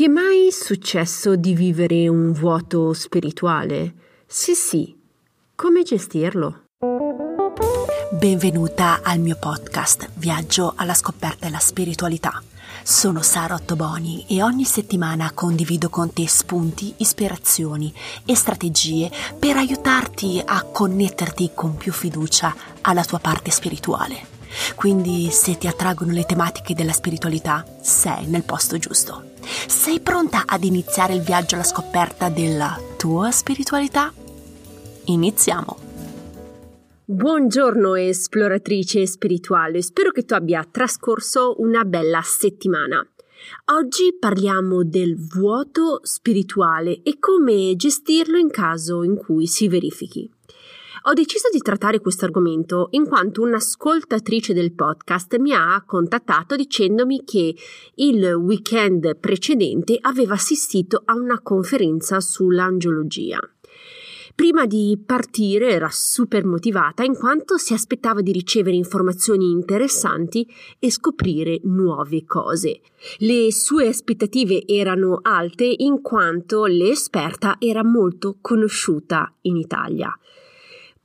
Ti è mai successo di vivere un vuoto spirituale? Se sì, come gestirlo? Benvenuta al mio podcast Viaggio alla scoperta della spiritualità. Sono Sara Ottoboni e ogni settimana condivido con te spunti, ispirazioni e strategie per aiutarti a connetterti con più fiducia alla tua parte spirituale. Quindi se ti attraggono le tematiche della spiritualità, sei nel posto giusto. Sei pronta ad iniziare il viaggio alla scoperta della tua spiritualità? Iniziamo! Buongiorno esploratrice spirituale, spero che tu abbia trascorso una bella settimana. Oggi parliamo del vuoto spirituale e come gestirlo in caso in cui si verifichi. Ho deciso di trattare questo argomento in quanto un'ascoltatrice del podcast mi ha contattato dicendomi che il weekend precedente aveva assistito a una conferenza sull'angiologia. Prima di partire era super motivata in quanto si aspettava di ricevere informazioni interessanti e scoprire nuove cose. Le sue aspettative erano alte in quanto l'esperta era molto conosciuta in Italia.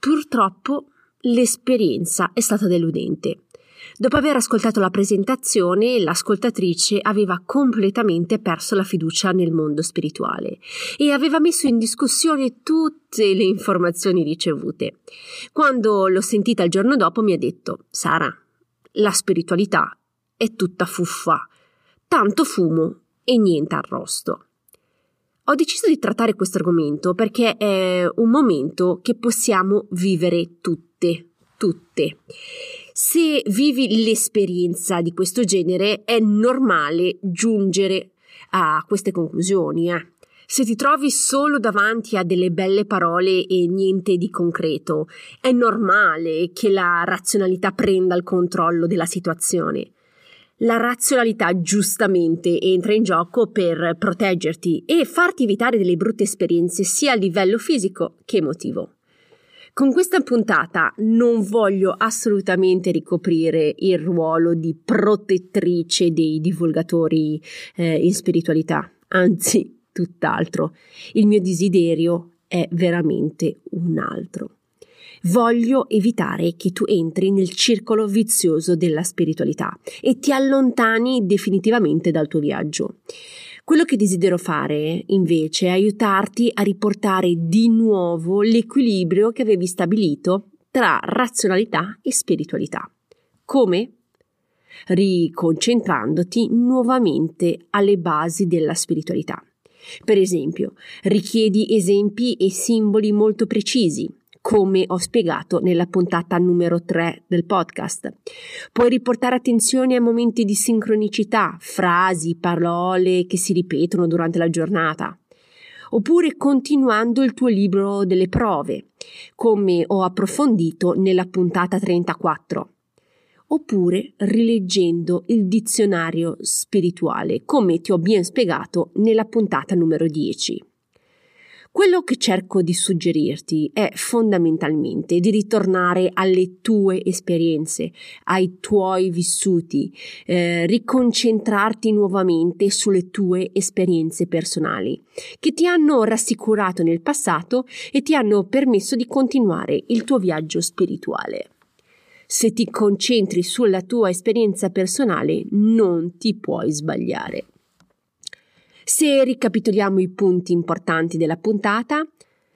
Purtroppo l'esperienza è stata deludente. Dopo aver ascoltato la presentazione, l'ascoltatrice aveva completamente perso la fiducia nel mondo spirituale e aveva messo in discussione tutte le informazioni ricevute. Quando l'ho sentita il giorno dopo mi ha detto Sara, la spiritualità è tutta fuffa, tanto fumo e niente arrosto. Ho deciso di trattare questo argomento perché è un momento che possiamo vivere tutte, tutte. Se vivi l'esperienza di questo genere è normale giungere a queste conclusioni. Eh. Se ti trovi solo davanti a delle belle parole e niente di concreto, è normale che la razionalità prenda il controllo della situazione la razionalità giustamente entra in gioco per proteggerti e farti evitare delle brutte esperienze sia a livello fisico che emotivo. Con questa puntata non voglio assolutamente ricoprire il ruolo di protettrice dei divulgatori eh, in spiritualità, anzi tutt'altro. Il mio desiderio è veramente un altro. Voglio evitare che tu entri nel circolo vizioso della spiritualità e ti allontani definitivamente dal tuo viaggio. Quello che desidero fare, invece, è aiutarti a riportare di nuovo l'equilibrio che avevi stabilito tra razionalità e spiritualità. Come? Riconcentrandoti nuovamente alle basi della spiritualità. Per esempio, richiedi esempi e simboli molto precisi, come ho spiegato nella puntata numero 3 del podcast. Puoi riportare attenzione a momenti di sincronicità, frasi, parole che si ripetono durante la giornata. Oppure continuando il tuo libro delle prove, come ho approfondito nella puntata 34 oppure rileggendo il dizionario spirituale, come ti ho ben spiegato nella puntata numero 10. Quello che cerco di suggerirti è fondamentalmente di ritornare alle tue esperienze, ai tuoi vissuti, eh, riconcentrarti nuovamente sulle tue esperienze personali, che ti hanno rassicurato nel passato e ti hanno permesso di continuare il tuo viaggio spirituale. Se ti concentri sulla tua esperienza personale, non ti puoi sbagliare. Se ricapitoliamo i punti importanti della puntata,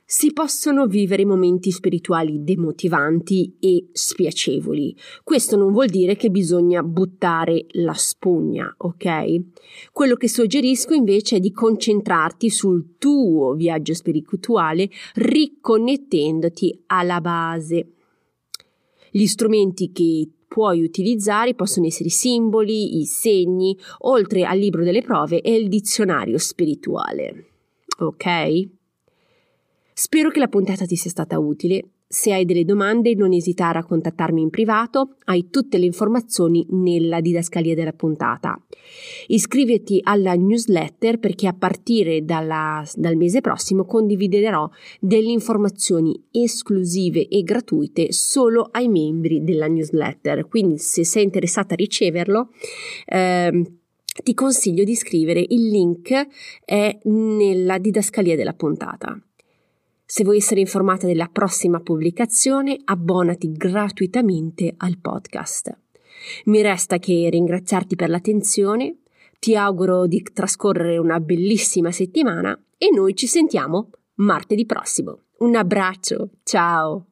si possono vivere momenti spirituali demotivanti e spiacevoli. Questo non vuol dire che bisogna buttare la spugna, ok? Quello che suggerisco invece è di concentrarti sul tuo viaggio spirituale riconnettendoti alla base. Gli strumenti che puoi utilizzare possono essere i simboli, i segni, oltre al libro delle prove e il dizionario spirituale. Ok? Spero che la puntata ti sia stata utile se hai delle domande non esitare a contattarmi in privato, hai tutte le informazioni nella didascalia della puntata. Iscriviti alla newsletter perché a partire dalla, dal mese prossimo condividerò delle informazioni esclusive e gratuite solo ai membri della newsletter. Quindi se sei interessata a riceverlo, eh, ti consiglio di scrivere, il link è nella didascalia della puntata. Se vuoi essere informata della prossima pubblicazione, abbonati gratuitamente al podcast. Mi resta che ringraziarti per l'attenzione, ti auguro di trascorrere una bellissima settimana e noi ci sentiamo martedì prossimo. Un abbraccio, ciao!